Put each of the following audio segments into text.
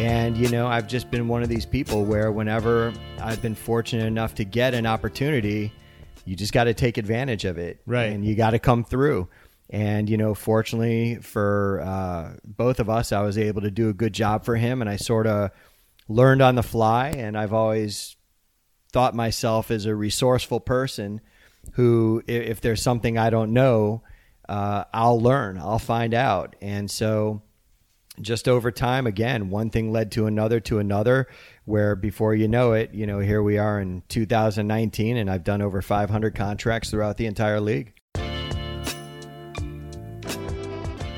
And, you know, I've just been one of these people where whenever I've been fortunate enough to get an opportunity, you just got to take advantage of it. Right. And you got to come through. And, you know, fortunately for uh, both of us, I was able to do a good job for him. And I sort of learned on the fly. And I've always thought myself as a resourceful person who, if there's something I don't know, uh, I'll learn, I'll find out. And so, just over time, again, one thing led to another to another, where before you know it, you know, here we are in 2019, and I've done over 500 contracts throughout the entire league.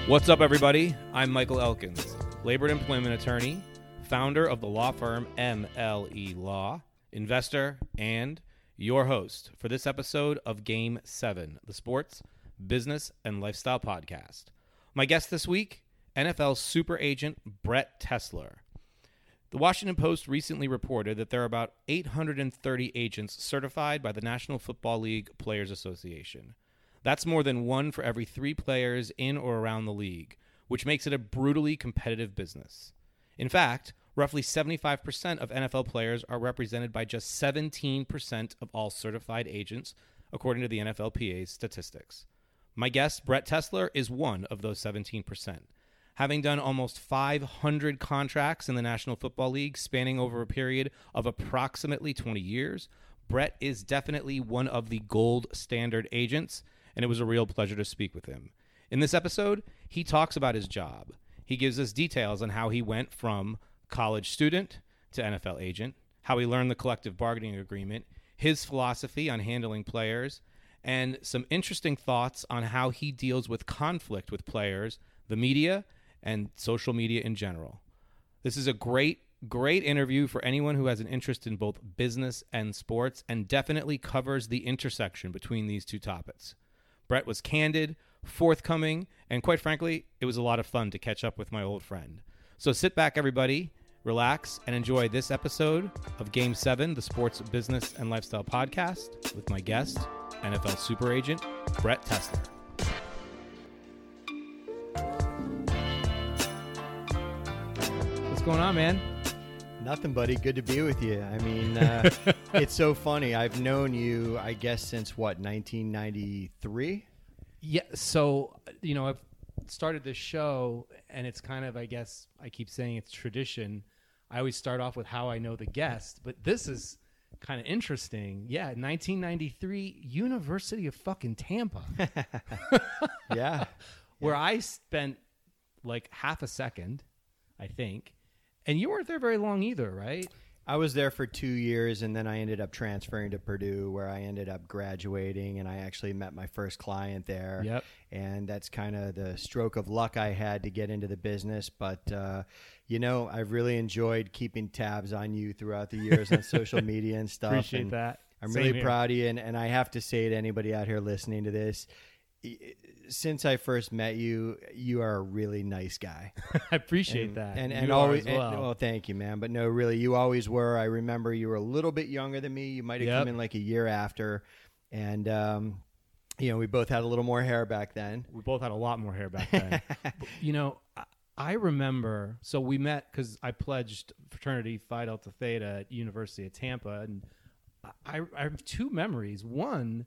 What's up, everybody? I'm Michael Elkins, labor and employment attorney, founder of the law firm MLE Law, investor, and your host for this episode of Game 7, the sports, business, and lifestyle podcast. My guest this week, NFL super agent Brett Tessler. The Washington Post recently reported that there are about 830 agents certified by the National Football League Players Association. That's more than one for every three players in or around the league, which makes it a brutally competitive business. In fact, roughly 75% of NFL players are represented by just 17% of all certified agents, according to the NFLPA's statistics. My guest, Brett Tessler, is one of those 17%. Having done almost 500 contracts in the National Football League spanning over a period of approximately 20 years, Brett is definitely one of the gold standard agents, and it was a real pleasure to speak with him. In this episode, he talks about his job. He gives us details on how he went from college student to NFL agent, how he learned the collective bargaining agreement, his philosophy on handling players, and some interesting thoughts on how he deals with conflict with players, the media, and social media in general. This is a great, great interview for anyone who has an interest in both business and sports and definitely covers the intersection between these two topics. Brett was candid, forthcoming, and quite frankly, it was a lot of fun to catch up with my old friend. So sit back, everybody, relax, and enjoy this episode of Game 7, the Sports, Business, and Lifestyle Podcast with my guest, NFL super agent, Brett Tessler. What's going on, man? Nothing, buddy. Good to be with you. I mean, uh, it's so funny. I've known you, I guess, since what, 1993? Yeah, so you know, I've started this show, and it's kind of, I guess, I keep saying it's tradition. I always start off with how I know the guest, but this is kind of interesting. Yeah, 1993, University of fucking Tampa, Yeah. where I spent like half a second, I think, and you weren't there very long either, right? I was there for two years, and then I ended up transferring to Purdue, where I ended up graduating, and I actually met my first client there. Yep. And that's kind of the stroke of luck I had to get into the business. But uh, you know, I've really enjoyed keeping tabs on you throughout the years on social media and stuff. Appreciate and that. I'm Same really here. proud of you, and, and I have to say to anybody out here listening to this. Since I first met you, you are a really nice guy. I appreciate and, that, And and always, well. and- well, thank you, man. But no, really, you always were. I remember you were a little bit younger than me. You might have Yep. come in like a year after, and um, you know, we both had a little more hair back then. we both had a lot more hair back then. But, you know, I, I remember. So we met because I pledged fraternity Phi Delta Theta at University of Tampa, and I, I have two memories. One,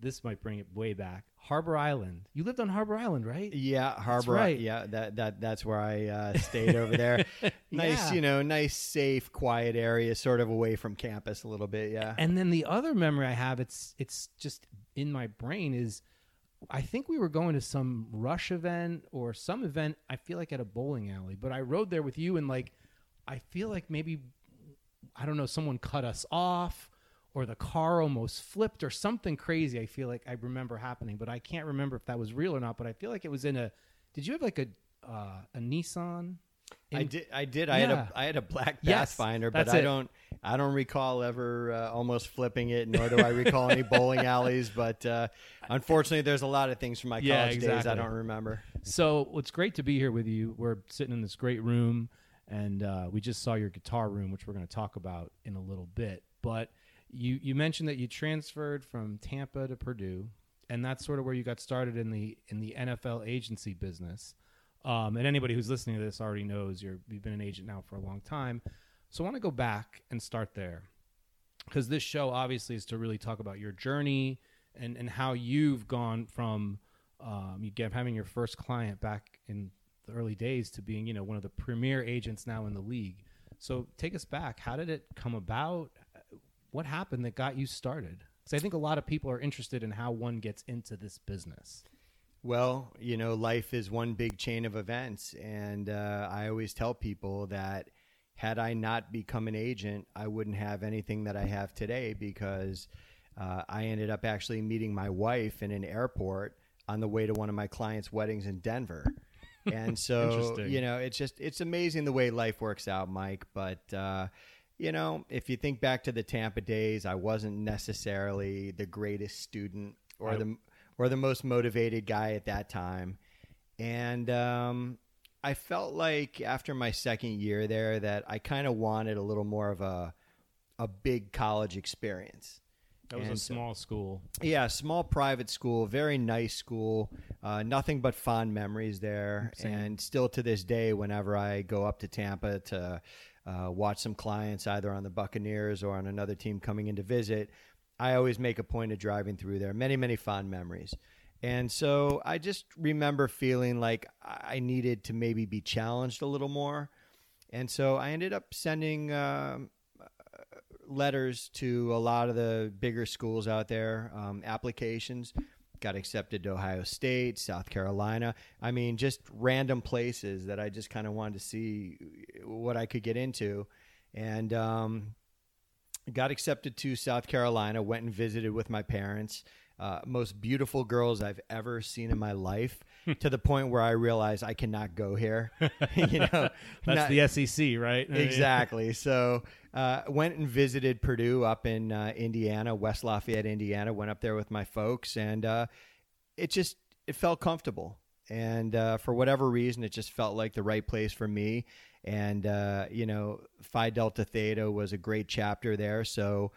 this might bring it way back. Harbor Island. You lived on Harbor Island, right? Yeah, Harbor. right. Yeah, that that that's where I uh, stayed over there. nice, Yeah. you know, nice, safe, quiet area, sort of away from campus a little bit. Yeah. And then the other memory I have, it's it's just in my brain is I think we were going to some rush event or some event, I feel like at a bowling alley, but I rode there with you and like I feel like maybe I don't know, someone cut us off or the car almost flipped or something crazy. I feel like I remember happening, but I can't remember if that was real or not, but I feel like it was in a Did you have like a uh, a Nissan? I did. I did. I had a I had a black Yes, Pathfinder, but I it. don't. I don't recall ever uh, almost flipping it, nor do I recall any bowling alleys. But uh, unfortunately, there's a lot of things from my college Yeah, days. I don't remember. So it's great to be here with you. We're sitting in this great room, and uh, we just saw your guitar room, which we're going to talk about in a little bit. But you you mentioned that you transferred from Tampa to Purdue, and that's sort of where you got started in the in the NFL agency business. Um, and anybody who's listening to this already knows you're, you've been an agent now for a long time. So I want to go back and start there because this show obviously is to really talk about your journey and, and how you've gone from um, you get having your first client back in the early days to being you know one of the premier agents now in the league. So take us back. How did it come about? What happened that got you started? Because I think a lot of people are interested in how one gets into this business. Well, you know, life is one big chain of events. And uh, I always tell people that had I not become an agent, I wouldn't have anything that I have today because uh, I ended up actually meeting my wife in an airport on the way to one of my clients' weddings in Denver. And so, you know, it's just, it's amazing the way life works out, Mike. But, uh, you know, if you think back to the Tampa days, I wasn't necessarily the greatest student or I- the or the most motivated guy at that time. And um, I felt like after my second year there that I kind of wanted a little more of a a big college experience. That was a And so- small school. Yeah, small private school, very nice school. Uh, nothing but fond memories there, Same. and still to this day, whenever I go up to Tampa to uh, watch some clients, either on the Buccaneers or on another team coming in to visit, I always make a point of driving through there. Many, many fond memories. And so I just remember feeling like I needed to maybe be challenged a little more. And so I ended up sending um, letters to a lot of the bigger schools out there, um, applications. Got accepted to Ohio State, South Carolina. I mean, just random places that I just kind of wanted to see what I could get into. And um, got accepted to South Carolina, went and visited with my parents. Uh, most beautiful girls I've ever seen in my life, to the point where I realized I cannot go here. you know, That's not- the SEC, right? exactly. So uh, went and visited Purdue up in uh, Indiana, West Lafayette, Indiana. Went up there with my folks, and uh, it just it felt comfortable. And uh, for whatever reason, it just felt like the right place for me. And uh, you know, Phi Delta Theta was a great chapter there. So.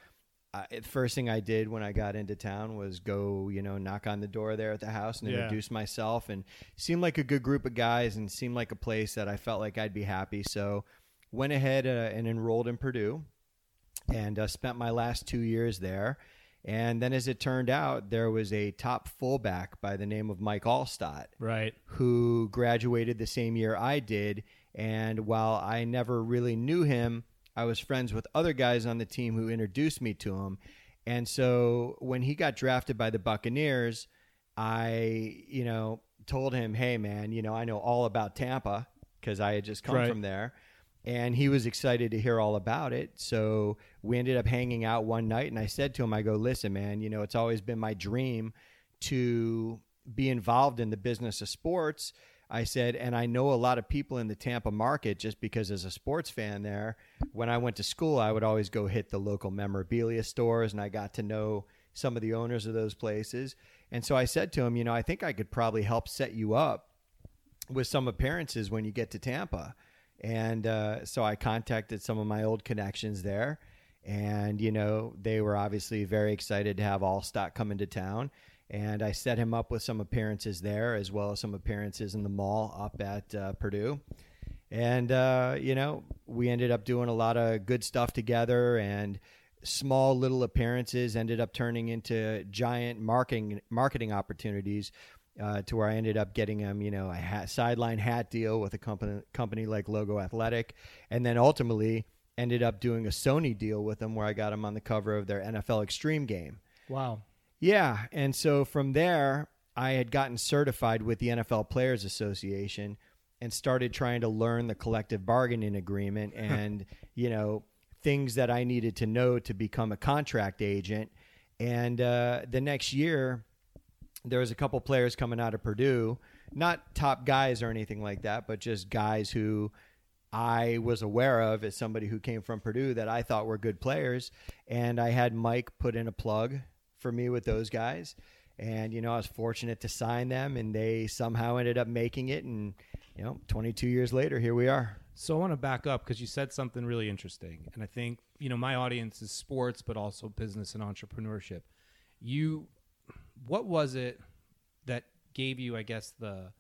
Uh, the first thing I did when I got into town was go, you know, knock on the door there at the house and Yeah. introduce myself, and seemed like a good group of guys, and seemed like a place that I felt like I'd be happy. So, went ahead uh, and enrolled in Purdue and uh, spent my last two years there. And then, as it turned out, there was a top fullback by the name of Mike Alstott Right. who graduated the same year I did. And while I never really knew him, I was friends with other guys on the team who introduced me to him. And so when he got drafted by the Buccaneers, I, you know, told him, hey, man, you know, I know all about Tampa because I had just come Right. from there. And he was excited to hear all about it. So we ended up hanging out one night. And I said to him, I go, listen, man, you know, it's always been my dream to be involved in the business of sports. I said, and I know a lot of people in the Tampa market just because as a sports fan there, when I went to school, I would always go hit the local memorabilia stores and I got to know some of the owners of those places. And so I said to him, you know, I think I could probably help set you up with some appearances when you get to Tampa. And uh, so I contacted some of my old connections there. And, you know, they were obviously very excited to have Alstott come into town. And I set him up with some appearances there, as well as some appearances in the mall up at uh, Purdue. And, uh, you know, we ended up doing a lot of good stuff together and small little appearances ended up turning into giant marketing marketing opportunities uh, to where I ended up getting him, you know, a hat, sideline hat deal with a company company like Logo Athletic, and then ultimately ended up doing a Sony deal with them where I got him on the cover of their NFL Xtreme game. Wow. Yeah, and so from there, I had gotten certified with the NFL Players Association and started trying to learn the collective bargaining agreement and, you know, things that I needed to know to become a contract agent. And uh, the next year, there was a couple players coming out of Purdue, not top guys or anything like that, but just guys who I was aware of as somebody who came from Purdue that I thought were good players. And I had Mike put in a plug for me with those guys. And, you know, I was fortunate to sign them and they somehow ended up making it. And, you know, 22 years later, here we are. So I want to back up because you said something really interesting, and I think you know my audience is sports, but also business and entrepreneurship. You, what was it that gave you, I guess, the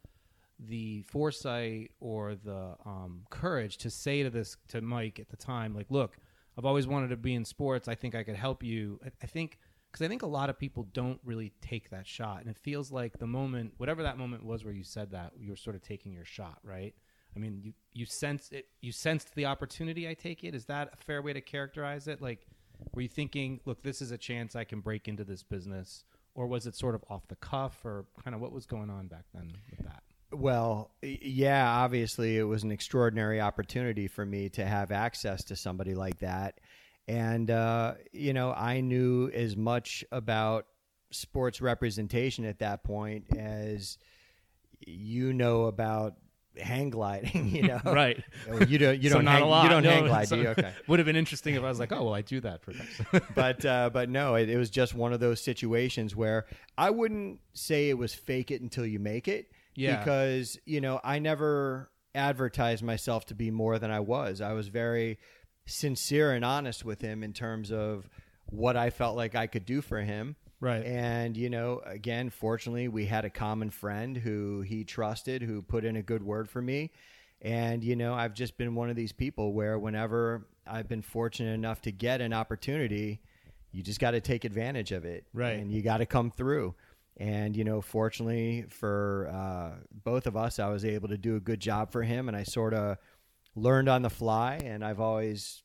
the foresight or the um, courage to say to this to Mike at the time, like, look, I've always wanted to be in sports. I think I could help you. I, I think because I think a lot of people don't really take that shot, and it feels like the moment, whatever that moment was where you said that, you were sort of taking your shot, right? I mean, you you sensed it. You sensed the opportunity. I take it. Is that a fair way to characterize it? Like, were you thinking, look, this is a chance I can break into this business, or was it sort of off the cuff, or kind of what was going on back then with that? Well, yeah, obviously it was an extraordinary opportunity for me to have access to somebody like that. And, uh, you know, I knew as much about sports representation at that point as you know about hang gliding, you know. Right. You don't you So don't not hang, a lot. you don't No, hang glide, so- do you? Okay. Would have been interesting if I was like, oh well, I do that for. but uh, but no, it, it was just one of those situations where I wouldn't say it was fake it until you make it. Yeah. Because you know I never advertised myself to be more than I was. I was very sincere and honest with him in terms of what I felt like I could do for him. Right. And you know, again, fortunately, we had a common friend who he trusted, who put in a good word for me. And you know, I've just been one of these people where whenever I've been fortunate enough to get an opportunity, you just got to take advantage of it, Right. And you got to come through. And you know, fortunately for uh, both of us, I was able to do a good job for him, and I sort of learned on the fly. And I've always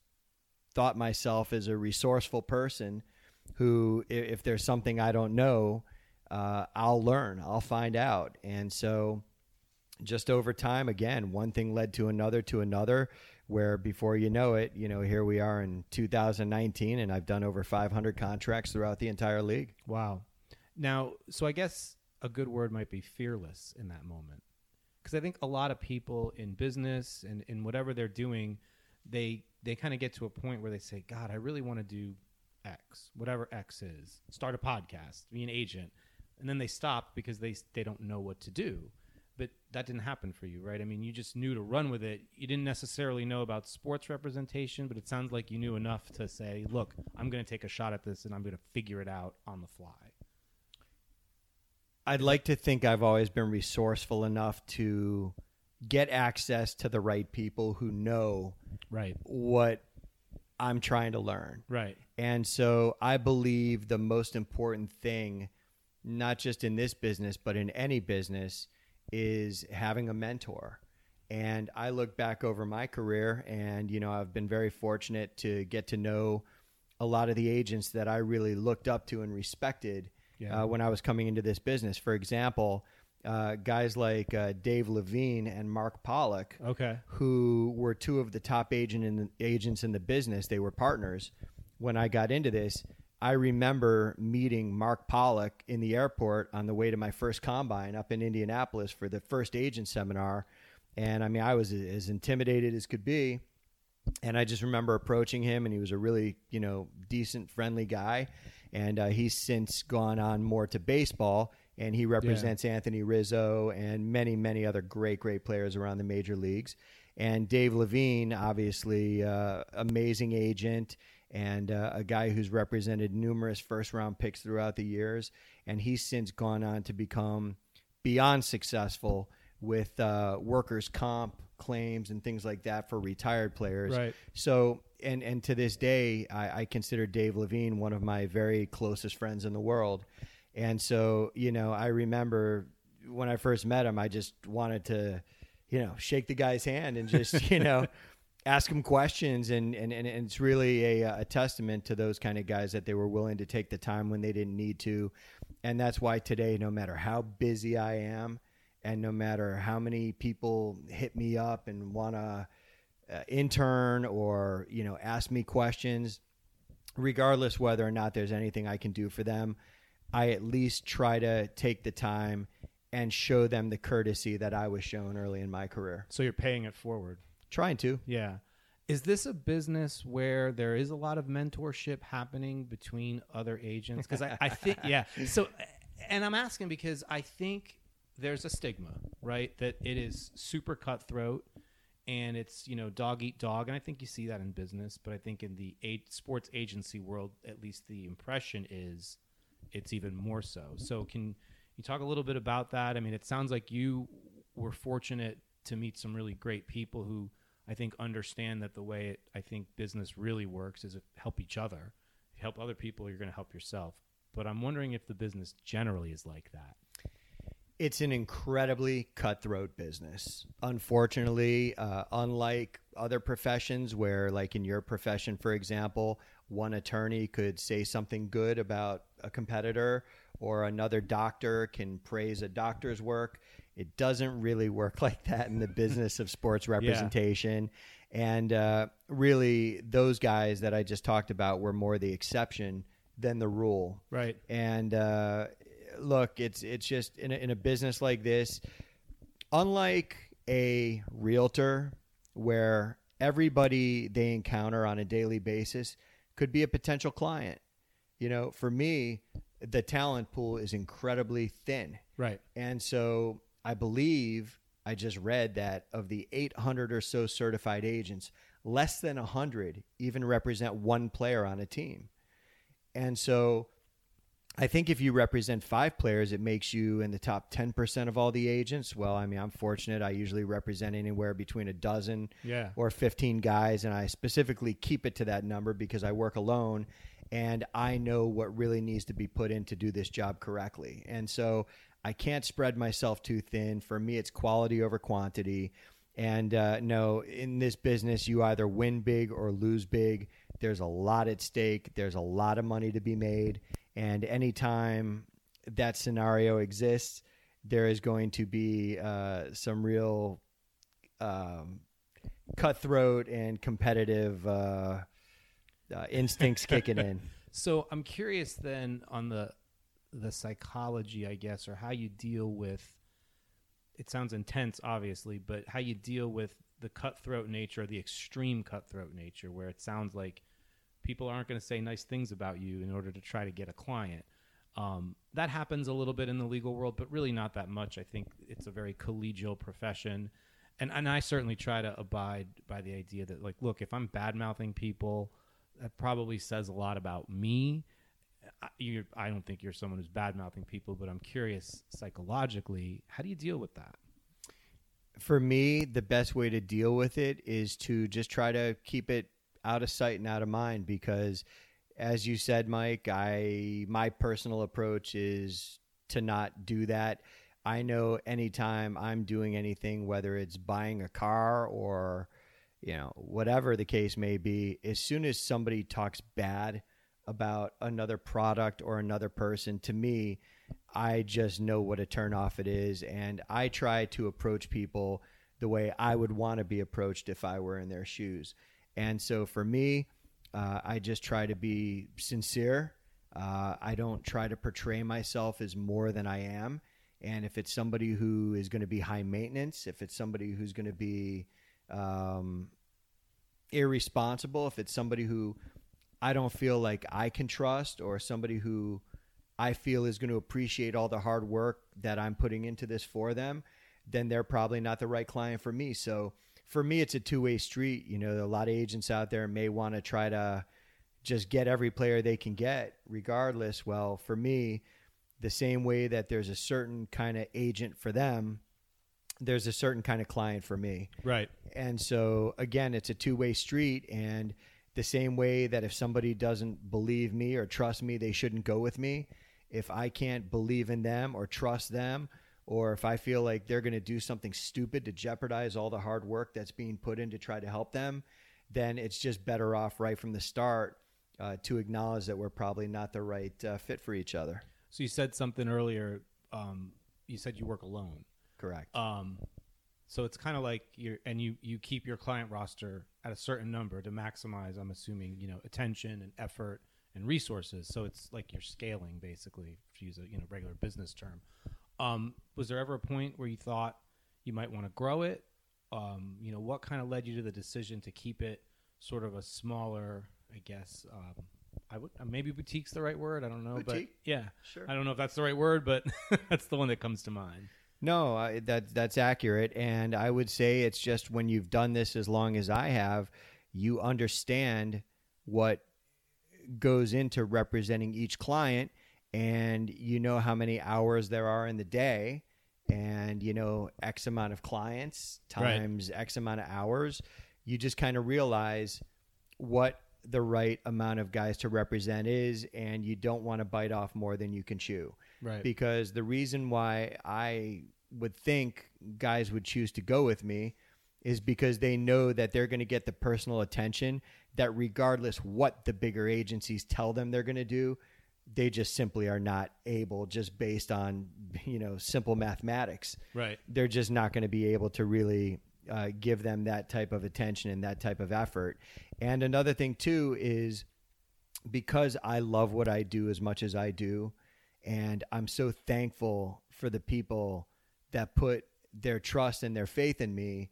thought myself as a resourceful person who if there's something I don't know, uh, I'll learn, I'll find out. And so just over time, again, one thing led to another to another, where before you know it, you know, here we are in 2019 and I've done over 500 contracts throughout the entire league. Wow. Now, so I guess a good word might be fearless in that moment. Because I think a lot of people in business and in whatever they're doing, they they kind of get to a point where they say, God, I really want to do X, whatever X is, start a podcast, be an agent. And then they stop because they they don't know what to do. But that didn't happen for you, right? I mean, you just knew to run with it. You didn't necessarily know about sports representation, but it sounds like you knew enough to say, look, I'm going to take a shot at this and I'm going to figure it out on the fly. I'd like to think I've always been resourceful enough to get access to the right people who know Right. what I'm trying to learn. Right. And so I believe the most important thing, not just in this business, but in any business, is having a mentor. And I look back over my career, and, you know, I've been very fortunate to get to know a lot of the agents that I really looked up to and respected Yeah. uh, when I was coming into this business. For example, uh, guys like uh, Dave Levine and Mark Pollock Okay. who were two of the top agent in the, agents in the business. They were partners. When I got into this, I remember meeting Mark Pollock in the airport on the way to my first combine up in Indianapolis for the first agent seminar. And I mean, I was as intimidated as could be. And I just remember approaching him, and he was a really, you know, decent, friendly guy. And uh, he's since gone on more to baseball, and he represents Anthony Rizzo and many, many other great, great players around the major leagues. And Dave Levine, obviously, uh, amazing agent and uh, a guy who's represented numerous first round picks throughout the years. And he's since gone on to become beyond successful with uh, workers' comp claims and things like that for retired players. Right. So, and and to this day, I, I consider Dave Levine one of my very closest friends in the world. And so, you know, I remember when I first met him, I just wanted to, you know, shake the guy's hand and just, you know, ask him questions. And, and, and it's really a, a testament to those kind of guys that they were willing to take the time when they didn't need to. And that's why today, no matter how busy I am, and no matter how many people hit me up and want to uh, intern or you know ask me questions regardless whether or not there's anything I can do for them I at least try to take the time and show them the courtesy that I was shown early in my career So you're paying it forward. trying to Yeah. Is this a business where there is a lot of mentorship happening between other agents? Because I, I think, yeah. So, and I'm asking because I think there's a stigma, right? That it is super cutthroat and it's, you know, dog eat dog. And I think you see that in business, but I think in the a- sports agency world, at least the impression is it's even more so. So, can you talk a little bit about that? I mean, it sounds like you we're fortunate to meet some really great people who I think understand that the way it, I think business really works is help each other. If you help other people, you're going to help yourself. But I'm wondering if the business generally is like that. It's an incredibly cutthroat business. Unfortunately, uh, unlike other professions, where, like in your profession, for example, one attorney could say something good about a competitor or another doctor can praise a doctor's work. It doesn't really work like that in the business of sports representation. Yeah. And uh, really, those guys that I just talked about were more the exception than the rule. Right. And uh, look, it's it's just in a, in a business like this, unlike a realtor where everybody they encounter on a daily basis could be a potential client. You know, for me, the talent pool is incredibly thin. Right. And so I believe I just read that of the 800 or so certified agents, less than 100 even represent one player on a team. And so I think if you represent five players, it makes you in the top 10% of all the agents. Well, I mean, I'm fortunate. I usually represent anywhere between a dozen yeah. or 15 guys, and I specifically keep it to that number because I work alone and I know what really needs to be put in to do this job correctly. And so I can't spread myself too thin. For me, it's quality over quantity. And uh, no, in this business, you either win big or lose big. There's a lot at stake, there's a lot of money to be made. And anytime that scenario exists, there is going to be uh, some real um, cutthroat and competitive uh, uh, instincts kicking in. So I'm curious then on the the psychology, I guess, or how you deal with. It sounds intense, obviously, but how you deal with the cutthroat nature, the extreme cutthroat nature, where it sounds like people aren't going to say nice things about you in order to try to get a client. Um, that happens a little bit in the legal world, but really not that much. I think it's a very collegial profession. And, and I certainly try to abide by the idea that, like, look, if I'm bad mouthing people, that probably says a lot about me. I, I don't think you're someone who's bad mouthing people, but I'm curious psychologically, how do you deal with that? For me, the best way to deal with it is to just try to keep it out of sight and out of mind because as you said Mike I my personal approach is to not do that. I know anytime I'm doing anything whether it's buying a car or you know whatever the case may be as soon as somebody talks bad about another product or another person to me I just know what a turnoff it is. And I try to approach people the way I would want to be approached if I were in their shoes and so for me, uh, I just try to be sincere. Uh, I don't try to portray myself as more than I am. And if it's somebody who is going to be high maintenance, if it's somebody who's going to be um, irresponsible, if it's somebody who I don't feel like I can trust, or somebody who I feel is going to appreciate all the hard work that I'm putting into this for them, then they're probably not the right client for me. So for me, it's a two way street. You know, a lot of agents out there may want to try to just get every player they can get, regardless. Well, for me, the same way that there's a certain kind of agent for them, there's a certain kind of client for me. Right. And so, again, it's a two way street. And the same way that if somebody doesn't believe me or trust me, they shouldn't go with me. If I can't believe in them or trust them, or if I feel like they're going to do something stupid to jeopardize all the hard work that's being put in to try to help them, then it's just better off right from the start uh, to acknowledge that we're probably not the right uh, fit for each other. So you said something earlier. Um, you said you work alone. Correct. Um, so it's kind of like you and you you keep your client roster at a certain number to maximize. I'm assuming you know attention and effort and resources. So it's like you're scaling basically, to use a you know regular business term. Um, was there ever a point where you thought you might want to grow it? Um, you know, what kind of led you to the decision to keep it sort of a smaller, I guess, um, I would uh, maybe boutique's the right word. I don't know, Boutique? but yeah, sure. I don't know if that's the right word, but that's the one that comes to mind. No, I, that that's accurate, and I would say it's just when you've done this as long as I have, you understand what goes into representing each client and you know how many hours there are in the day and you know x amount of clients Right. times x amount of hours you just kind of realize what the right amount of guys to represent is and you don't want to bite off more than you can chew Right. because the reason why I would think guys would choose to go with me is because they know that they're going to get the personal attention that regardless what the bigger agencies tell them they're going to do they just simply are not able just based on you know simple mathematics Right. they're just not going to be able to really uh, give them that type of attention and that type of effort. And another thing too is because I love what I do as much as I do, and I'm so thankful for the people that put their trust and their faith in me.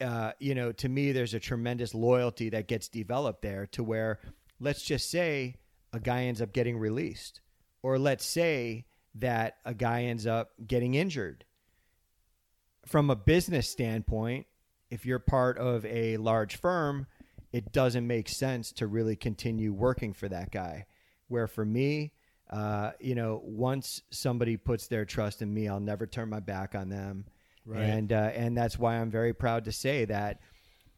Uh, you know, to me, there's a tremendous loyalty that gets developed there to where, let's just say, a guy ends up getting released, or let's say that a guy ends up getting injured from a business standpoint, if you're part of a large firm, it doesn't make sense to really continue working for that guy. Where for me, uh, you know, once somebody puts their trust in me, I'll never turn my back on them. Right. And uh, and that's why I'm very proud to say that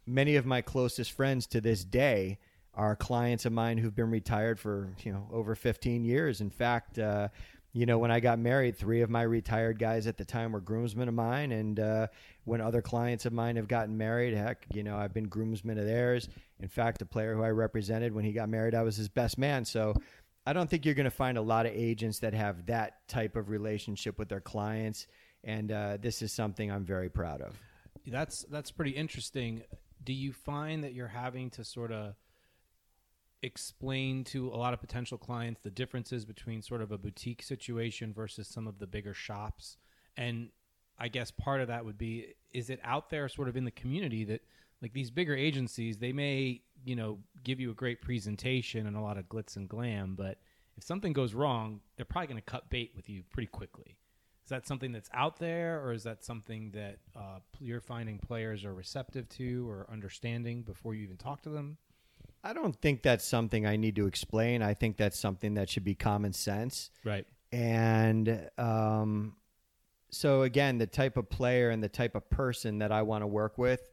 many of my closest friends to this day are clients of mine who've been retired for you know over 15 years. In fact, uh, you know when I got married, three of my retired guys at the time were groomsmen of mine, and uh, when other clients of mine have gotten married, heck, you know I've been groomsmen of theirs. In fact, a player who I represented when he got married, I was his best man. So. I don't think you're going to find a lot of agents that have that type of relationship with their clients, and uh, this is something I'm very proud of. That's that's pretty interesting. Do you find that you're having to sort of explain to a lot of potential clients the differences between sort of a boutique situation versus some of the bigger shops? And I guess part of that would be is it out there sort of in the community that like these bigger agencies, they may, you know, give you a great presentation and a lot of glitz and glam, but if something goes wrong, they're probably going to cut bait with you pretty quickly. Is that something that's out there, or is that something that uh, you're finding players are receptive to or understanding before you even talk to them? I don't think that's something I need to explain. I think that's something that should be common sense. Right. And um, so, again, the type of player and the type of person that I want to work with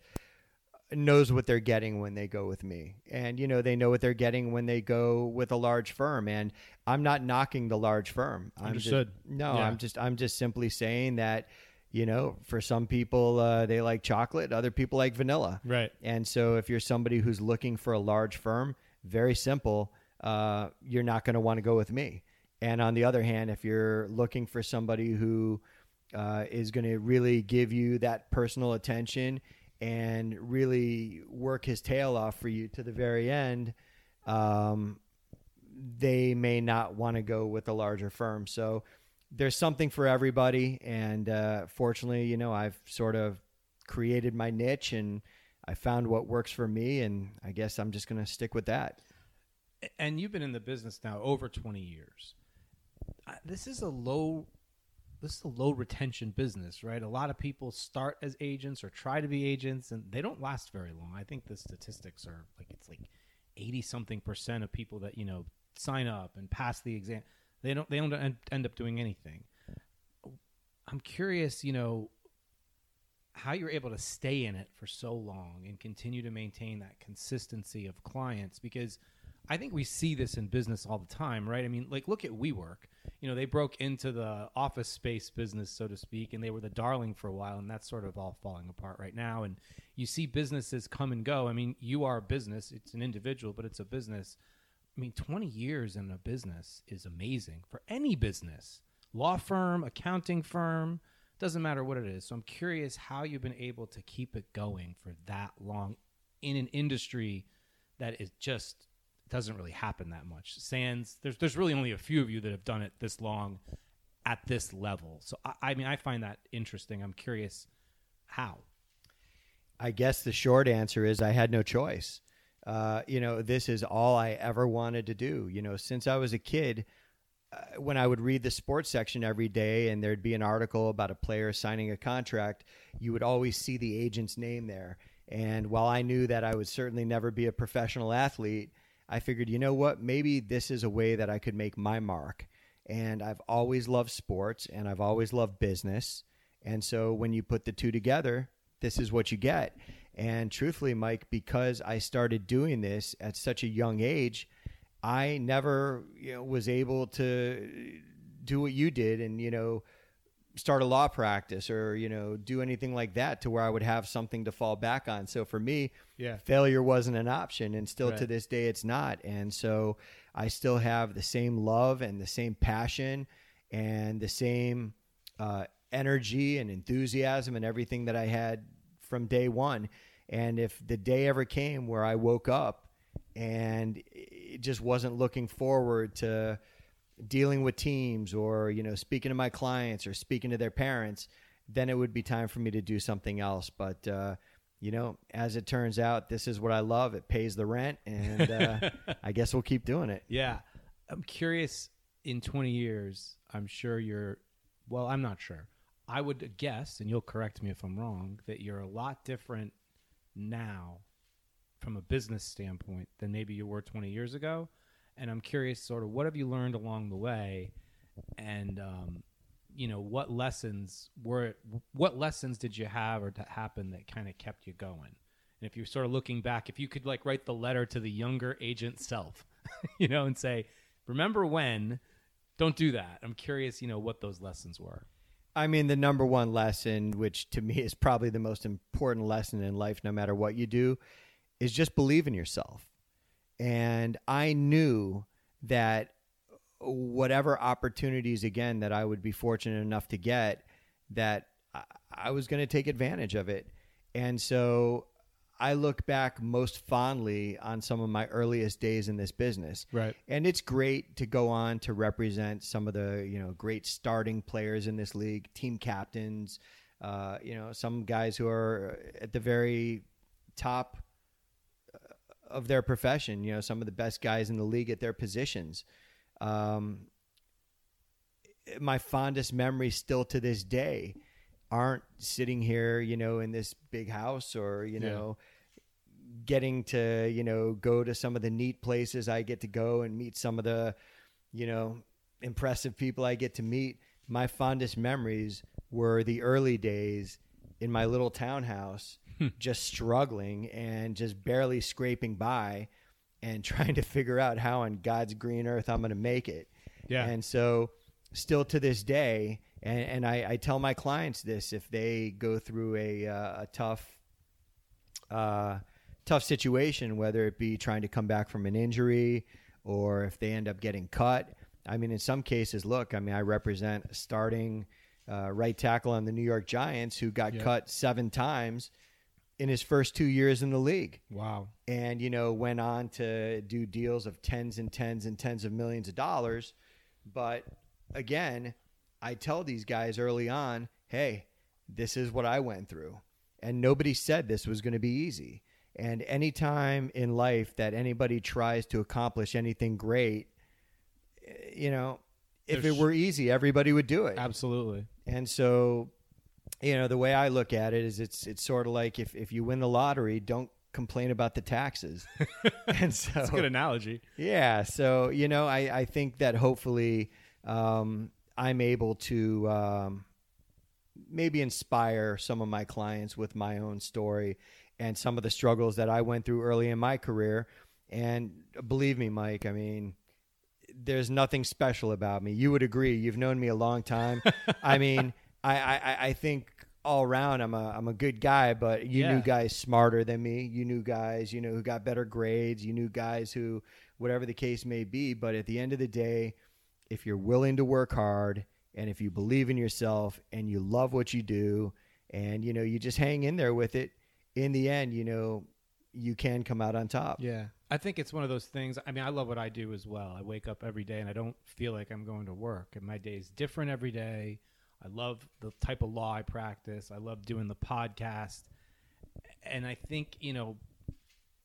knows what they're getting when they go with me. And, you know, they know what they're getting when they go with a large firm. And I'm not knocking the large firm. I'm Understood. Just, no, Yeah. I'm just, I'm just simply saying that, you know, for some people, uh, they like chocolate, other people like vanilla. Right. And so, if you're somebody who's looking for a large firm, very simple, uh, you're not going to want to go with me. And on the other hand, if you're looking for somebody who uh, is going to really give you that personal attention and really work his tail off for you to the very end, um, they may not want to go with a larger firm. So there's something for everybody. And uh, fortunately, you know, I've sort of created my niche and I found what works for me. And I guess I'm just going to stick with that. And you've been in the business now over 20 years. This is a low this is a low retention business, right? A lot of people start as agents or try to be agents and they don't last very long. I think the statistics are like it's like 80 something percent of people that, you know, sign up and pass the exam, they don't they don't end up doing anything. I'm curious, you know, how you're able to stay in it for so long and continue to maintain that consistency of clients because I think we see this in business all the time, right? I mean, like look at WeWork. You know, they broke into the office space business, so to speak, and they were the darling for a while, and that's sort of all falling apart right now. And you see businesses come and go. I mean, you are a business; it's an individual, but it's a business. I mean, 20 years in a business is amazing for any business, law firm, accounting firm, doesn't matter what it is. So I'm curious how you've been able to keep it going for that long in an industry that is just doesn't really happen that much. Sands, there's there's really only a few of you that have done it this long at this level. So I, I mean I find that interesting. I'm curious how. I guess the short answer is I had no choice. Uh, you know, this is all I ever wanted to do. You know, since I was a kid, uh, when I would read the sports section every day and there'd be an article about a player signing a contract, you would always see the agent's name there. And while I knew that I would certainly never be a professional athlete, I figured, you know what, maybe this is a way that I could make my mark. And I've always loved sports and I've always loved business. And so when you put the two together, this is what you get. And truthfully, Mike, because I started doing this at such a young age, I never you know, was able to do what you did and, you know, start a law practice or, you know, do anything like that to where I would have something to fall back on. So for me, Yeah. failure wasn't an option. And still to this day, it's not. And so I still have the same love and the same passion and the same uh, energy and enthusiasm and everything that I had from day one. And if the day ever came where I woke up and it just wasn't looking forward to dealing with teams or you know speaking to my clients or speaking to their parents then it would be time for me to do something else but uh, you know as it turns out this is what i love it pays the rent and uh, i guess we'll keep doing it Yeah. I'm curious in 20 years, I'm sure you're, well, I'm not sure. I would guess, and you'll correct me if I'm wrong, that you're a lot different now from a business standpoint than maybe you were 20 years ago. And I'm curious, sort of, what have you learned along the way? And, um, you know, what lessons were, what lessons did you have or to happen that kind of kept you going? And if you're sort of looking back, if you could like write the letter to the younger agent self, you know, and say, remember when, don't do that. I'm curious, you know, what those lessons were. I mean, the number one lesson, which to me is probably the most important lesson in life, no matter what you do, is just believe in yourself. And I knew that whatever opportunities, again, that I would be fortunate enough to get, that I, was going to take advantage of it. And so I look back most fondly on some of my earliest days in this business. Right. And it's great to go on to represent some of the, you know, great starting players in this league, team captains, uh, you know, some guys who are at the very top uh, of their profession, you know, some of the best guys in the league at their positions. Um, my fondest memories still to this day aren't sitting here, you know, in this big house or, you Yeah. know, getting to, you know, go to some of the neat places I get to go and meet some of the, you know, impressive people I get to meet. My fondest memories were the early days in my little townhouse, hmm. just struggling and just barely scraping by and trying to figure out how on God's green earth I'm going to make it. Yeah. And so, still to this day, and, and I, I tell my clients this if they go through a, uh, a tough, uh, tough situation, whether it be trying to come back from an injury or if they end up getting cut. I mean, in some cases, look, I mean, I represent a starting uh, right tackle on the New York Giants who got cut seven times in his first two years in the league Wow. and you know went on to do deals of tens and tens and tens of millions of dollars but again i tell these guys early on hey this is what i went through and nobody said this was going to be easy and anytime in life that anybody tries to accomplish anything great eh, you know if There's- it were easy everybody would do it Absolutely. and so, you know, the way I look at it is it's it's sort of like if, if you win the lottery, don't complain about the taxes. and so That's a good analogy. yeah, so you know, I, I think that hopefully um, I'm able to um, maybe inspire some of my clients with my own story and some of the struggles that I went through early in my career. And believe me, Mike, I mean, there's nothing special about me. You would agree. You've known me a long time. I mean, I, I, I think all around I'm a I'm a good guy, but you Yeah. knew guys smarter than me. You knew guys, you know, who got better grades. You knew guys who, whatever the case may be. But at the end of the day, if you're willing to work hard and if you believe in yourself and you love what you do and you know you just hang in there with it, in the end, you know, you can come out on top. Yeah. I think it's one of those things. I mean, I love what I do as well. I wake up every day and I don't feel like I'm going to work. And my day is different every day. I love the type of law I practice. I love doing the podcast. And I think, you know,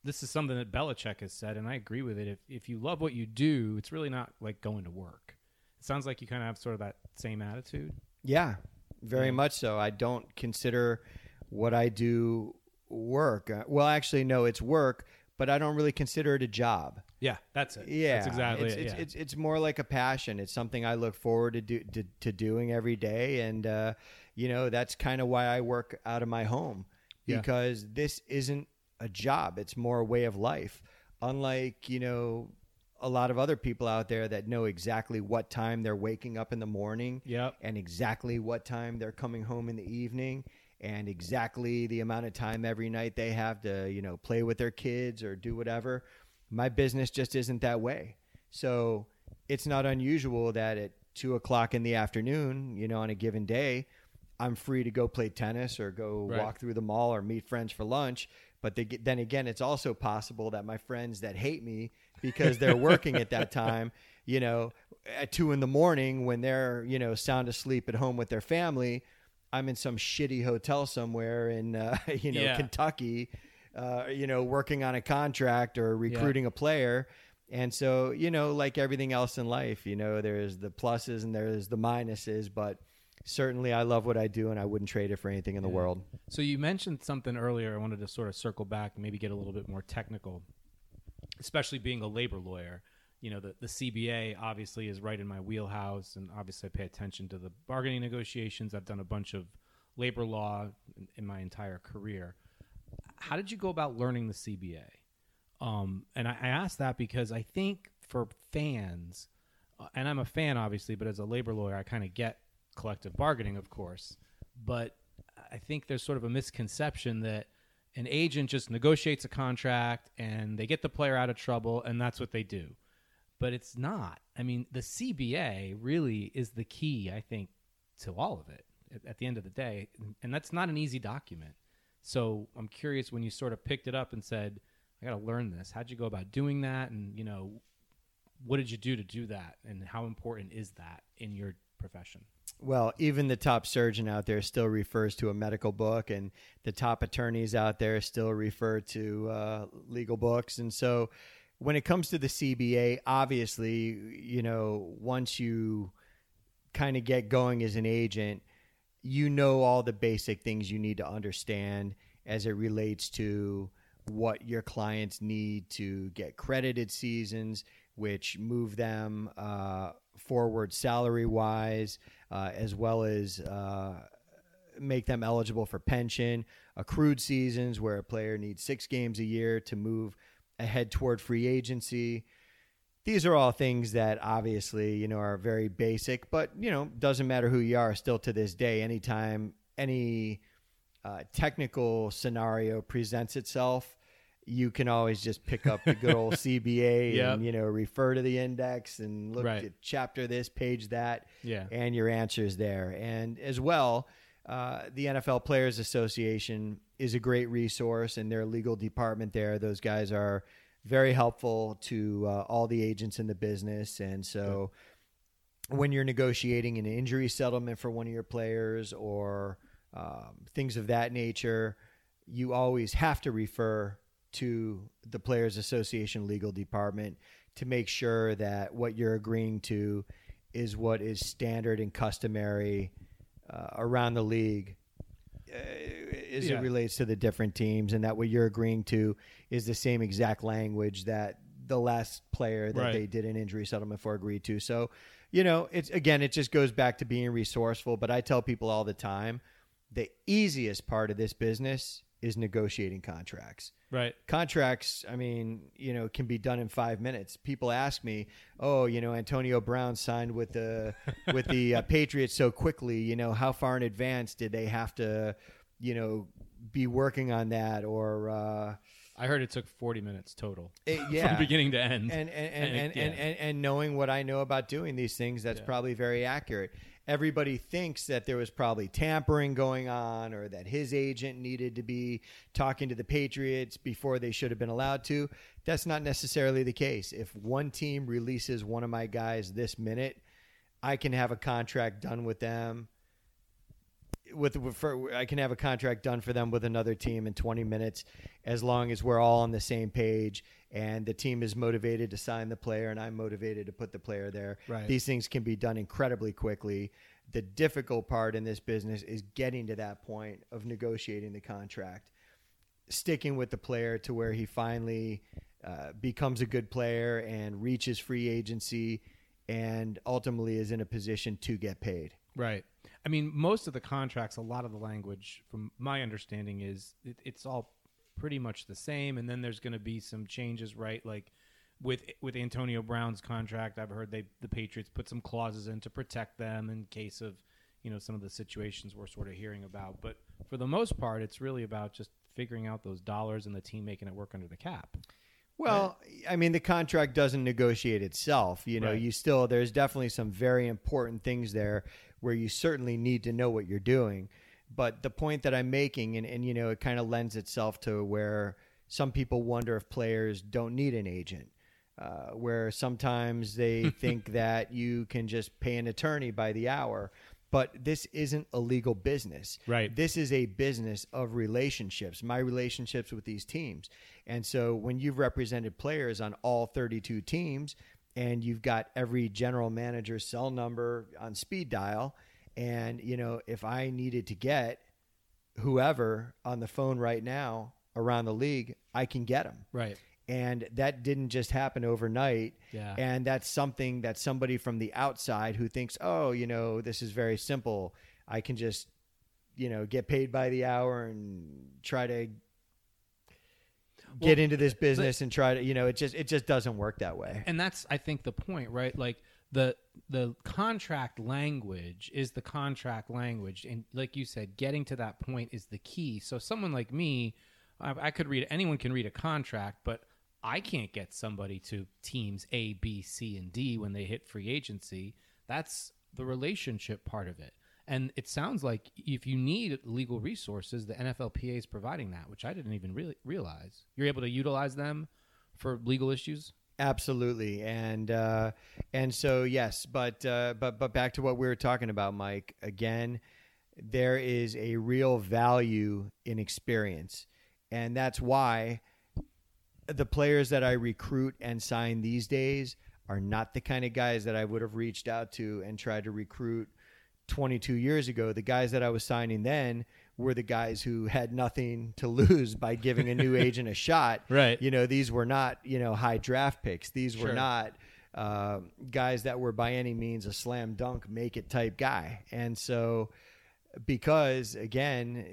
this is something that Belichick has said, and I agree with it. If, if you love what you do, it's really not like going to work. It sounds like you kind of have sort of that same attitude. Yeah, very Yeah. much so. I don't consider what I do work. Uh, well, actually, no, it's work, but I don't really consider it a job. Yeah, that's it. Yeah, that's exactly it's, it. It's, yeah. it's it's more like a passion. It's something I look forward to do to, to doing every day, and uh, you know that's kind of why I work out of my home Yeah. because this isn't a job. It's more a way of life. Unlike you know a lot of other people out there that know exactly what time they're waking up in the morning Yep. and exactly what time they're coming home in the evening and exactly the amount of time every night they have to you know play with their kids or do whatever my business just isn't that way so it's not unusual that at two o'clock in the afternoon you know on a given day i'm free to go play tennis or go Right. walk through the mall or meet friends for lunch but they, then again it's also possible that my friends that hate me because they're working at that time you know at two in the morning when they're you know sound asleep at home with their family i'm in some shitty hotel somewhere in uh, you know Yeah. kentucky uh, you know working on a contract or recruiting a player and so you know like everything else in life you know there's the pluses and there's the minuses but certainly i love what i do and i wouldn't trade it for anything in the world So you mentioned something earlier. I wanted to sort of circle back and maybe get a little bit more technical, especially being a labor lawyer. You know, the, the CBA obviously is right in my wheelhouse, and obviously I pay attention to the bargaining negotiations. I've done a bunch of labor law in, in my entire career. How did you go about learning the CBA? Um, and I, I ask that because I think for fans, uh, and I'm a fan obviously, but as a labor lawyer, I kind of get collective bargaining, of course. But I think there's sort of a misconception that an agent just negotiates a contract and they get the player out of trouble, and that's what they do. But it's not. I mean, the CBA really is the key, I think, to all of it at, at the end of the day. And that's not an easy document. So I'm curious when you sort of picked it up and said, I got to learn this. How'd you go about doing that? And, you know, what did you do to do that? And how important is that in your profession? Well, even the top surgeon out there still refers to a medical book, and the top attorneys out there still refer to uh, legal books. And so, when it comes to the CBA, obviously, you know, once you kind of get going as an agent, you know all the basic things you need to understand as it relates to what your clients need to get credited seasons, which move them uh, forward salary wise, uh, as well as uh, make them eligible for pension, accrued seasons where a player needs six games a year to move ahead toward free agency. These are all things that obviously, you know, are very basic, but you know, doesn't matter who you are. Still to this day, anytime any uh, technical scenario presents itself, you can always just pick up the good old CBA Yep. and you know refer to the index and look Right. at chapter this, page that, Yeah. and your answers there. And as well, uh, the NFL Players Association is a great resource, and their legal department there. Those guys are very helpful to uh, all the agents in the business, and so when you're negotiating an injury settlement for one of your players or um, things of that nature, you always have to refer to the Players Association legal department to make sure that what you're agreeing to is what is standard and customary uh, around the league uh, as Yeah. it relates to the different teams, and that what you're agreeing to is the same exact language that the last player that Right. they did an injury settlement for agreed to. So, you know, it's again, it just goes back to being resourceful. But I tell people all the time, the easiest part of this business is negotiating contracts Right. contracts i mean you know can be done in five minutes people ask me oh you know antonio brown signed with the with the uh, patriots so quickly you know how far in advance did they have to you know be working on that or uh I heard it took 40 minutes total it- yeah from beginning to end. and and and, And and, yeah. and, and, and knowing what I know about doing these things, that's Yeah. probably very accurate. Everybody thinks that there was probably tampering going on or that his agent needed to be talking to the Patriots before they should have been allowed to. That's not necessarily the case. If one team releases one of my guys this minute, I can have a contract done with them with, with for, I can have a contract done for them with another team in 20 minutes as long as we're all on the same page and the team is motivated to sign the player and I'm motivated to put the player there. Right. These things can be done incredibly quickly. The difficult part in this business is getting to that point of negotiating the contract. sticking with the player to where he finally uh, becomes a good player and reaches free agency and ultimately is in a position to get paid. Right. I mean, most of the contracts, a lot of the language, from my understanding, is it, it's all pretty much the same. And then there's going to be some changes, right? Like with with Antonio Brown's contract, I've heard they the Patriots put some clauses in to protect them in case of you know some of the situations we're sort of hearing about. But for the most part, it's really about just figuring out those dollars and the team making it work under the cap. Well, I mean, the contract doesn't negotiate itself. You know, Right. you still there's definitely some very important things there where you certainly need to know what you're doing. But the point that I'm making, and, and you know, it kind of lends itself to where some people wonder if players don't need an agent. Uh, where sometimes they think that you can just pay an attorney by the hour, but this isn't a legal business. Right. This is a business of relationships, my relationships with these teams. And so when you've represented players on all 32 teams and you've got every general manager's cell number on speed dial, and, you know, if I needed to get whoever on the phone right now around the league, I can get them. Right. And that didn't just happen overnight. Yeah. And that's something that somebody from the outside who thinks, oh, you know, this is very simple. I can just, you know, get paid by the hour and try to get Well, into this business and try to, you know, it just it just doesn't work that way. and that's i think the point right? Like the the contract language is the contract language. And like you said getting to that point is the key. So someone like me i, I could read anyone can read a contract but i can't get somebody to teams a b c and d when they hit free agency. That's the relationship part of it and it sounds like if you need legal resources the nflpa is providing that which i didn't even really realize. You're able to utilize them for legal issues? Absolutely, and uh, and so yes, but uh, but but back to what we were talking about, Mike. Again, there is a real value in experience, and that's why the players that I recruit and sign these days are not the kind of guys that I would have reached out to and tried to recruit 22 years ago. The guys that I was signing then were the guys who had nothing to lose by giving a new agent a shot. Right. You know, these were not, you know, high draft picks. These were Sure. not uh, guys that were by any means a slam dunk, make it type guy. And so, because again,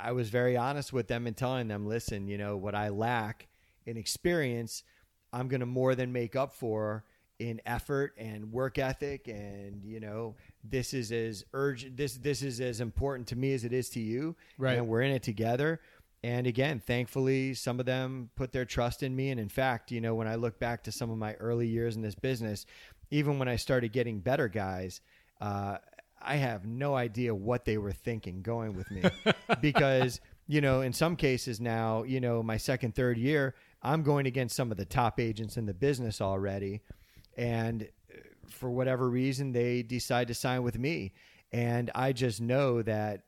I was very honest with them and telling them, listen, you know, what I lack in experience, I'm going to more than make up for in effort and work ethic and you know this is as urgent this this is as important to me as it is to you. Right. and we're in it together. And again thankfully some of them put their trust in me. And in fact you know when i look back to some of my early years in this business even when i started getting better guys uh, i have no idea what they were thinking going with me. Because you know in some cases now you know my second third year i'm going against some of the top agents in the business already and uh, for whatever reason they decide to sign with me and i just know that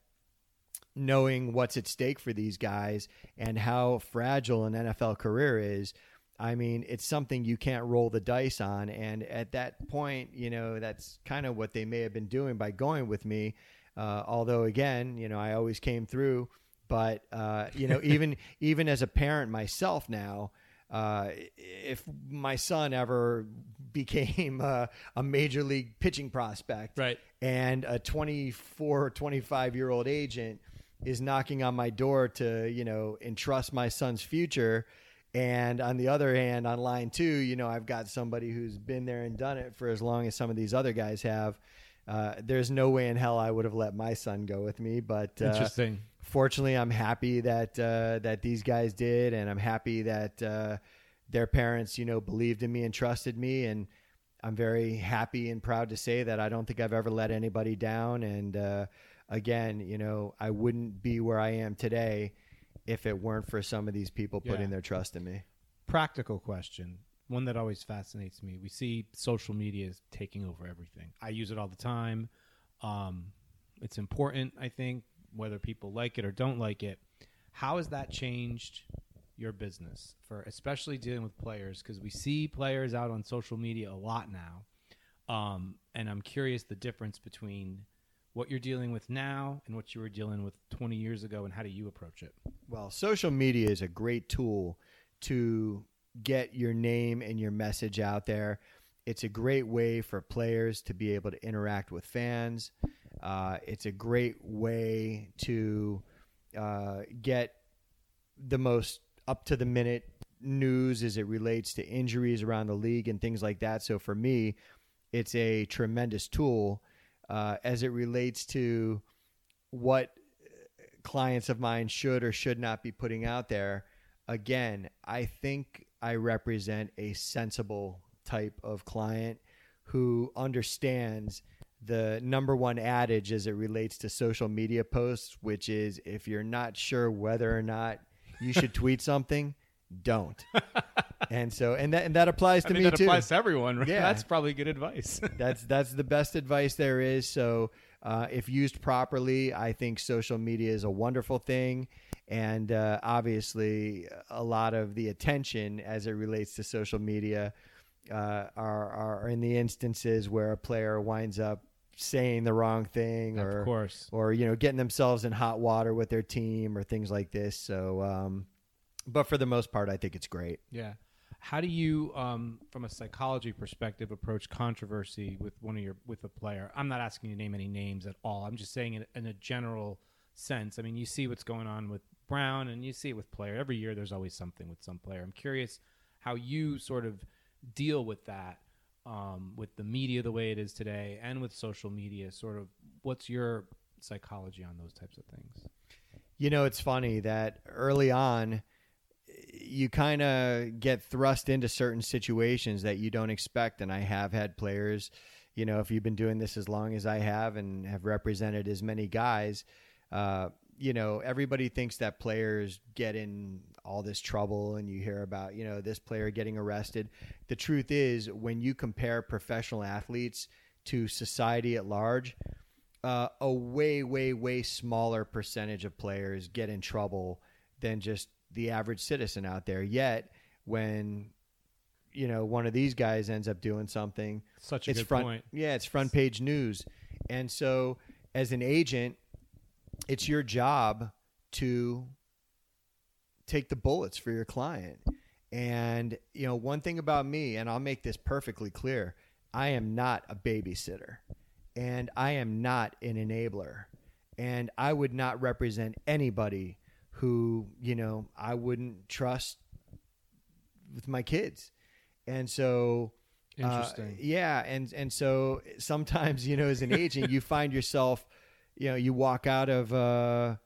knowing what's at stake for these guys and how fragile an NFL career is, I mean, it's something you can't roll the dice on. And at that point, you know, that's kind of what they may have been doing by going with me. Uh, although, again, you know, I always came through. But uh, you know, even even as a parent myself now, uh, if my son ever became uh, a major league pitching prospect, Right. and a 24 25 year old agent is knocking on my door to you know entrust my son's future and on the other hand on line two you know i've got somebody who's been there and done it for as long as some of these other guys have uh, there's no way in hell i would have let my son go with me but uh, Interesting. Fortunately i'm happy that uh, that these guys did and i'm happy that uh, their parents you know believed in me and trusted me and i'm very happy and proud to say that i don't think i've ever let anybody down and uh, again you know i wouldn't be where i am today if it weren't for some of these people putting their trust in me Practical question. One that always fascinates me. We see social media is taking over everything. I use it all the time. Um, it's important, I think, whether people like it or don't like it. How has that changed your business for especially dealing with players? Because we see players out on social media a lot now. Um, and I'm curious the difference between what you're dealing with now and what you were dealing with 20 years ago, and how do you approach it? Well, social media is a great tool to get your name and your message out there. It's a great way for players to be able to interact with fans. Uh, it's a great way to uh, get the most up to the minute news as it relates to injuries around the league and things like that. So for me, it's a tremendous tool uh, as it relates to what clients of mine should or should not be putting out there. Again, I think I represent a sensible type of client who understands the number one adage as it relates to social media posts, which is if you're not sure whether or not you should tweet something, don't. and so, and that and that applies to I me that too. applies to everyone, right? Yeah. That's probably good advice. that's that's the best advice there is. So, uh, if used properly, I think social media is a wonderful thing, and uh, obviously, a lot of the attention as it relates to social media uh, are are in the instances where a player winds up saying the wrong thing of or course. or you know getting themselves in hot water with their team or things like this. So, um, but for the most part, I think it's great. Yeah. How do you, um, from a psychology perspective, approach controversy with one of your with a player? I'm not asking you to name any names at all. I'm just saying it in a general sense. I mean, you see what's going on with Brown, and you see it with player. Every year, there's always something with some player. I'm curious how you sort of deal with that, um, with the media the way it is today, and with social media. Sort of, what's your psychology on those types of things? You know, it's funny that early on, you kind of get thrust into certain situations that you don't expect. And I have had players, you know, if you've been doing this as long as I have and have represented as many guys, uh, you know, everybody thinks that players get in all this trouble and you hear about, you know, this player getting arrested. The truth is, when you compare professional athletes to society at large, uh, a way, way, way smaller percentage of players get in trouble than just the average citizen out there. Yet, when you know one of these guys ends up doing something, Such a it's good front, point. yeah, it's front page news. And so, as an agent, it's your job to take the bullets for your client. And you know, one thing about me, and I'll make this perfectly clear: I am not a babysitter, and I am not an enabler, and I would not represent anybody who you know I wouldn't trust with my kids. And so uh, Interesting. yeah, and and so sometimes you know, as an agent, you find yourself, you know, you walk out of uh,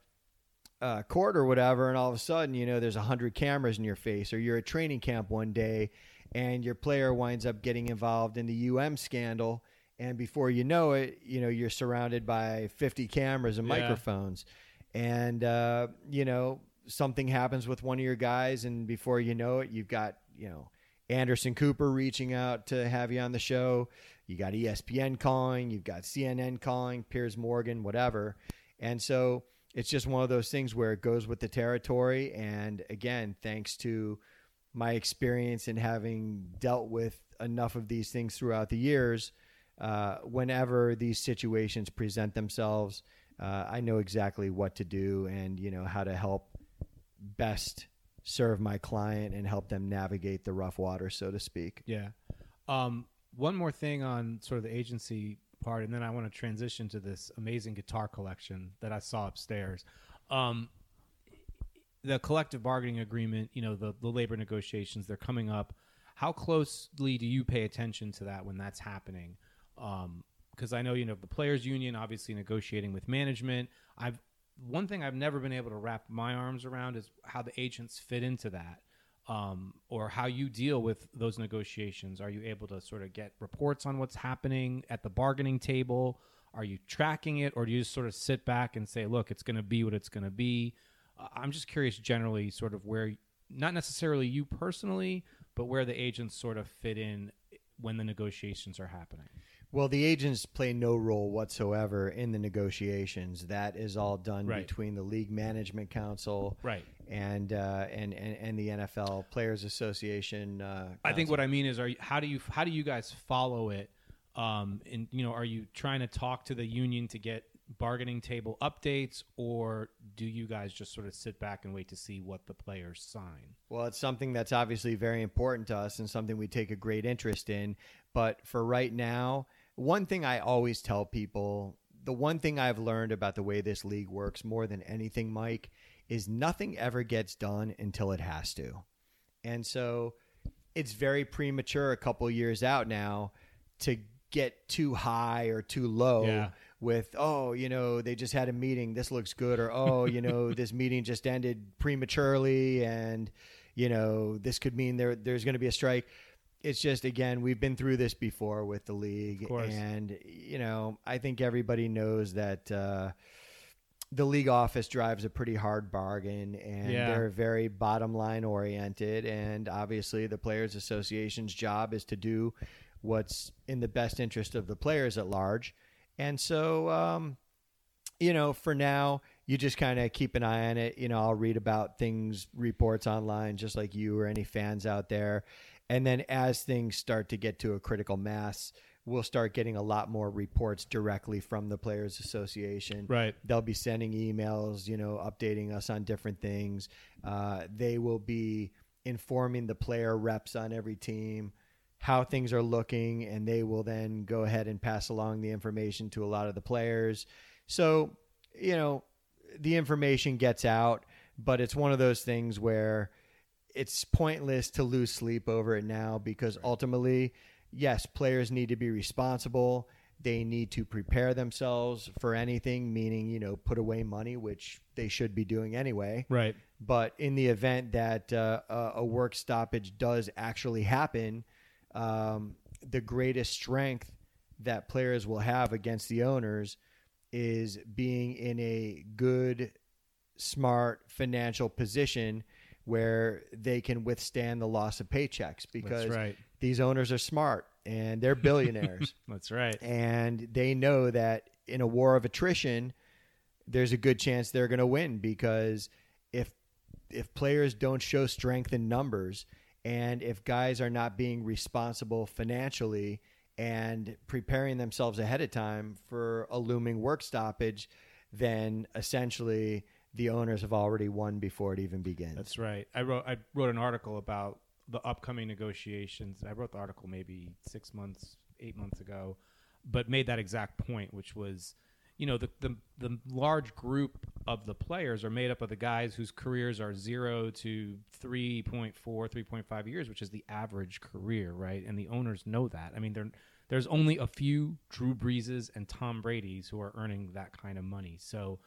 uh, court or whatever, and all of a sudden, you know, there's a hundred cameras in your face, or you're at training camp one day, and your player winds up getting involved in the UM scandal, and before you know it, you know, you're surrounded by 50 cameras and Yeah. microphones, and uh, you know, something happens with one of your guys, and before you know it, you've got you know. Anderson Cooper reaching out to have you on the show. You got ESPN calling, you've got CNN calling, Piers Morgan, whatever. And so it's just one of those things where it goes with the territory. And again, thanks to my experience in having dealt with enough of these things throughout the years, uh, whenever these situations present themselves, uh, I know exactly what to do and you know how to help best serve my client and help them navigate the rough water, so to speak. Yeah. Um, one more thing on sort of the agency part, and then I want to transition to this amazing guitar collection that I saw upstairs. Um, the collective bargaining agreement, you know, the, the labor negotiations, they're coming up. How closely do you pay attention to that when that's happening? Because I know, you know, the players' union obviously negotiating with management. I've one thing I've never been able to wrap my arms around is how the agents fit into that um, or how you deal with those negotiations. Are you able to sort of get reports on what's happening at the bargaining table? Are you tracking it, or do you just sort of sit back and say, "Look, it's going to be what it's going to be"? Uh, I'm just curious, generally, sort of where, not necessarily you personally, but where the agents sort of fit in when the negotiations are happening. Well, the agents play no role whatsoever in the negotiations. That is all done Right. between the league management council Right. And uh, and, and and the NFL Players Association. Uh, I think what I mean is, are you, how do you how do you guys follow it? Um, and you know, are you trying to talk to the union to get bargaining table updates, or do you guys just sort of sit back and wait to see what the players sign? Well, it's something that's obviously very important to us and something we take a great interest in. But for right now, one thing I always tell people the one thing I've learned about the way this league works more than anything, Mike, is nothing ever gets done until it has to. And so it's very premature a couple years out now to get too high or too low Yeah. with oh you know they just had a meeting this looks good or oh you know this meeting just ended prematurely and you know this could mean there there's going to be a strike it's just again we've been through this before with the league and you know i think everybody knows that uh the league office drives a pretty hard bargain and Yeah. they're very bottom line oriented and obviously the players association's job is to do what's in the best interest of the players at large. And so um you know for now you just kind of keep an eye on it. You know i'll read about things reports online just like you or any fans out there. And then as things start to get to a critical mass we'll start getting a lot more reports directly from the players association Right. they'll be sending emails, you know, updating us on different things. Uh, they will be informing the player reps on every team how things are looking, and they will then go ahead and pass along the information to a lot of the players. So, you know, the information gets out, but it's one of those things where it's pointless to lose sleep over it now because ultimately, yes, players need to be responsible. They need to prepare themselves for anything, meaning, you know, put away money, which they should be doing anyway. Right. But in the event that uh, a work stoppage does actually happen, um, the greatest strength that players will have against the owners is being in a good, smart financial position where they can withstand the loss of paychecks because That's right. These owners are smart and they're billionaires That's right. and they know that in a war of attrition, there's a good chance they're going to win because if if players don't show strength in numbers and if guys are not being responsible financially and preparing themselves ahead of time for a looming work stoppage, then essentially the owners have already won before it even begins. That's right. I wrote I wrote an article about the upcoming negotiations. I wrote the article maybe six months, eight months ago, but made that exact point, which was, you know, the the, the large group of the players are made up of the guys whose careers are zero to 3.4, 3.5 years, which is the average career, right? And the owners know that. I mean, there there's only a few Drew Breeses and Tom Brady's who are earning that kind of money. So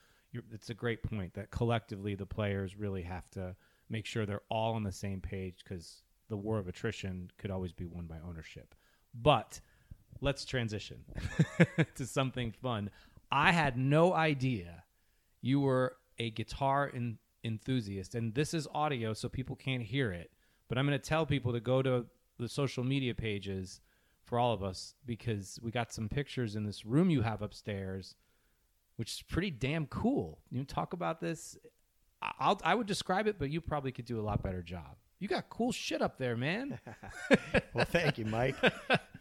it's a great point that collectively the players really have to make sure they're all on the same page because the war of attrition could always be won by ownership. But let's transition to something fun. I had no idea you were a guitar en- enthusiast, and this is audio, so people can't hear it. But I'm going to tell people to go to the social media pages for all of us because we got some pictures in this room you have upstairs which is pretty damn cool. You talk about this. I'll, I would describe it, but you probably could do a lot better job. You got cool shit up there, man. well, thank you, Mike.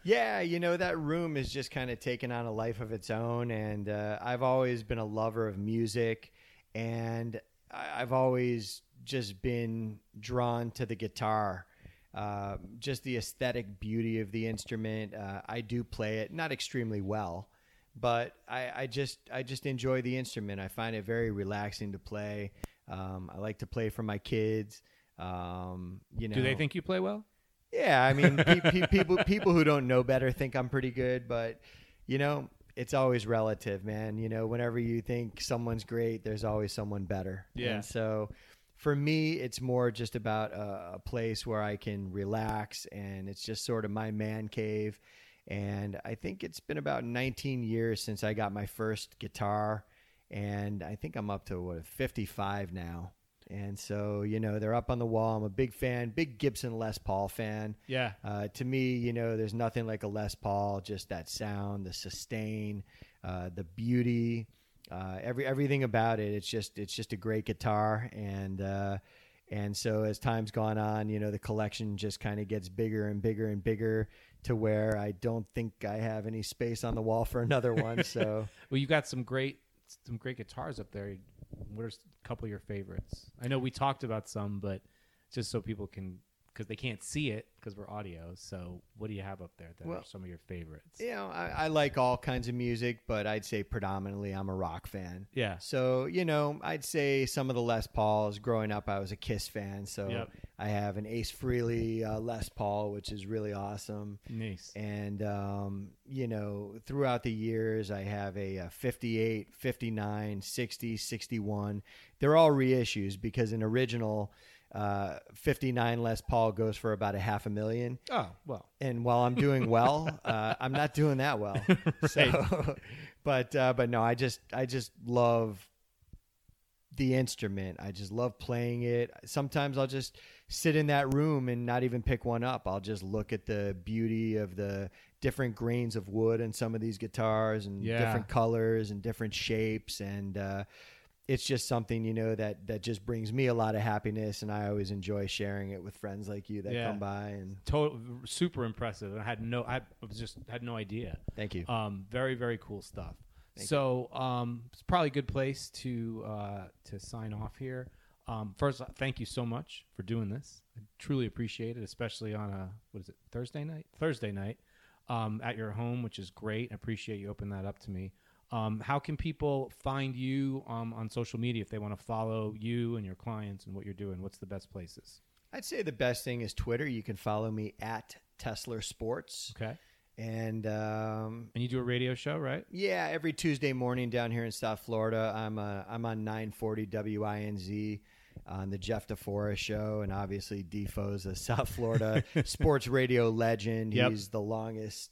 yeah, you know that room is just kind of taken on a life of its own, and uh, I've always been a lover of music, and I- I've always just been drawn to the guitar. Uh, just the aesthetic beauty of the instrument. Uh, I do play it, not extremely well, but I, I just I just enjoy the instrument. I find it very relaxing to play. Um, I like to play for my kids. Um, you know, Do they think you play well? yeah, I mean, pe- pe- people people who don't know better think I'm pretty good, but you know, it's always relative, man. You know, whenever you think someone's great, there's always someone better. Yeah. And so, for me, it's more just about a, a place where I can relax, and it's just sort of my man cave. And I think it's been about 19 years since I got my first guitar, and I think I'm up to what 55 now. And so, you know, they're up on the wall. I'm a big fan, big Gibson Les Paul fan. Yeah. Uh, to me, you know, there's nothing like a Les Paul. Just that sound, the sustain, uh, the beauty, uh, every everything about it. It's just it's just a great guitar, and uh, and so as time's gone on, you know, the collection just kind of gets bigger and bigger and bigger to where I don't think I have any space on the wall for another one. So Well, you've got some great some great guitars up there. What are a couple of your favorites? I know we talked about some, but just so people can because they can't see it because we're audio. So, what do you have up there that Well, are some of your favorites? You know, I, I like all kinds of music, but I'd say predominantly I'm a rock fan. Yeah. So, you know, I'd say some of the Les Pauls. Growing up, I was a Kiss fan. So Yep. I have an Ace Frehley uh, Les Paul, which is really awesome. Nice. And, um, you know, throughout the years, I have a, uh 58, 59, 60, 61. They're all reissues because an original uh, 59 Les Paul goes for about a half a million Oh well. and while I'm doing well, uh, I'm not doing that well. So, but uh, but no, I just I just love the instrument. I just love playing it. Sometimes I'll just sit in that room and not even pick one up. I'll just look at the beauty of the different grains of wood in some of these guitars and Yeah. different colors and different shapes and. Uh, it's just something you know that that just brings me a lot of happiness, and I always enjoy sharing it with friends like you that Yeah. come by. And Total, super impressive. I had no, I was just had no idea. thank you. Um, very, very cool stuff. Thank so, um, it's probably a good place to uh, to sign off here. Um, first, thank you so much for doing this. I truly appreciate it, especially on a what is it Thursday night? Thursday night um, at your home, which is great. I appreciate you opening that up to me. Um, how can people find you um, on social media if they want to follow you and your clients and what you're doing? What's the best places? I'd say the best thing is Twitter. You can follow me at Tessler Sports, Okay. and um, And you do a radio show, right? yeah, every Tuesday morning down here in South Florida, I'm uh, I'm on 940 WINZ on the Jeff DeForest show, and obviously Defoe's a South Florida sports radio legend. Yep. He's the longest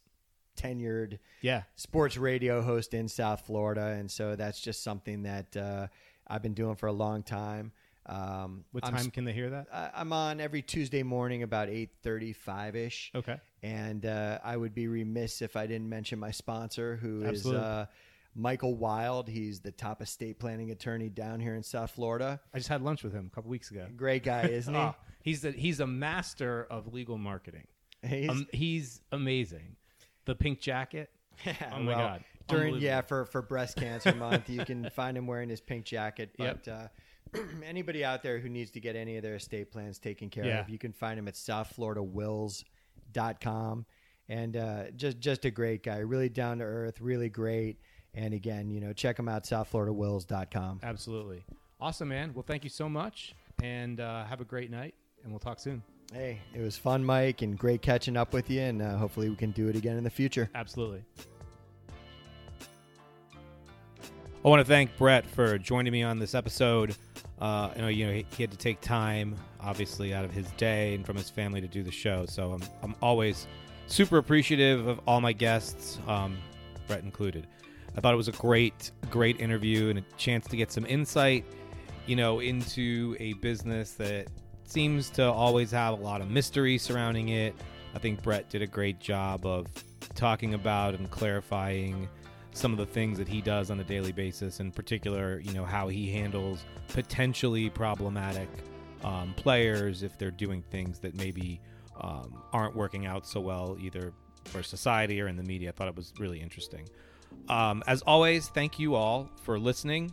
tenured Yeah. sports radio host in South Florida, and so that's just something that uh, I've been doing for a long time. Um, What I'm time can they hear that? I- I'm on every Tuesday morning about 8:35 ish, Okay. and uh, I would be remiss if I didn't mention my sponsor, who is Absolutely. uh, Michael Wild. He's the top estate planning attorney down here in South Florida. I just had lunch with him a couple weeks ago. Great guy, isn't he? Oh, he's a, he's a master of legal marketing. He's- Um, he's amazing. The pink jacket. Oh my well, god. During yeah for for breast cancer month, you can find him wearing his pink jacket. Yep. Uh, anybody out there who needs to get any of their estate plans taken care Yeah. of, you can find him at southfloridawills.com. And uh, just just a great guy, really down to earth, really great. And again, you know, check him out southfloridawills.com. Absolutely. Awesome, man. Well, thank you so much, and uh, have a great night, and we'll talk soon. Hey, it was fun, Mike, and great catching up with you. And uh, hopefully, we can do it again in the future. Absolutely. I want to thank Brett for joining me on this episode. Uh, I know you know he, he had to take time, obviously, out of his day and from his family to do the show. So I'm I'm always super appreciative of all my guests, um, Brett included. I thought it was a great, great interview and a chance to get some insight, you know, into a business that seems to always have a lot of mystery surrounding it. I think Brett did a great job of talking about and clarifying some of the things that he does on a daily basis, in particular, you know, how he handles potentially problematic um, players if they're doing things that maybe um, aren't working out so well, either for society or in the media. I thought it was really interesting. Um, as always, thank you all for listening.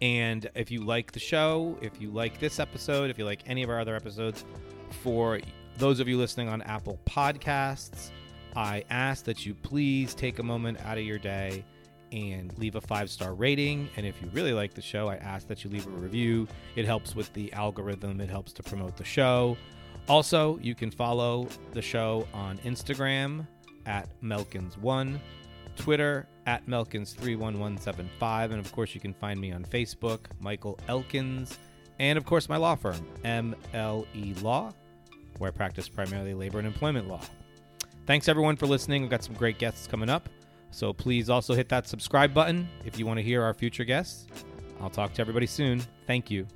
And if you like the show, if you like this episode, if you like any of our other episodes, for those of you listening on Apple Podcasts, I ask that you please take a moment out of your day and leave a five star rating. And if you really like the show, I ask that you leave a review. It helps with the algorithm, it helps to promote the show. Also, you can follow the show on Instagram at Melkins1, Twitter at Melkins31175, and of course, you can find me on Facebook, Michael Elkins, and of course, my law firm, MLE Law, where I practice primarily labor and employment law. Thanks everyone for listening. We've got some great guests coming up. So please also hit that subscribe button if you want to hear our future guests. I'll talk to everybody soon. Thank you.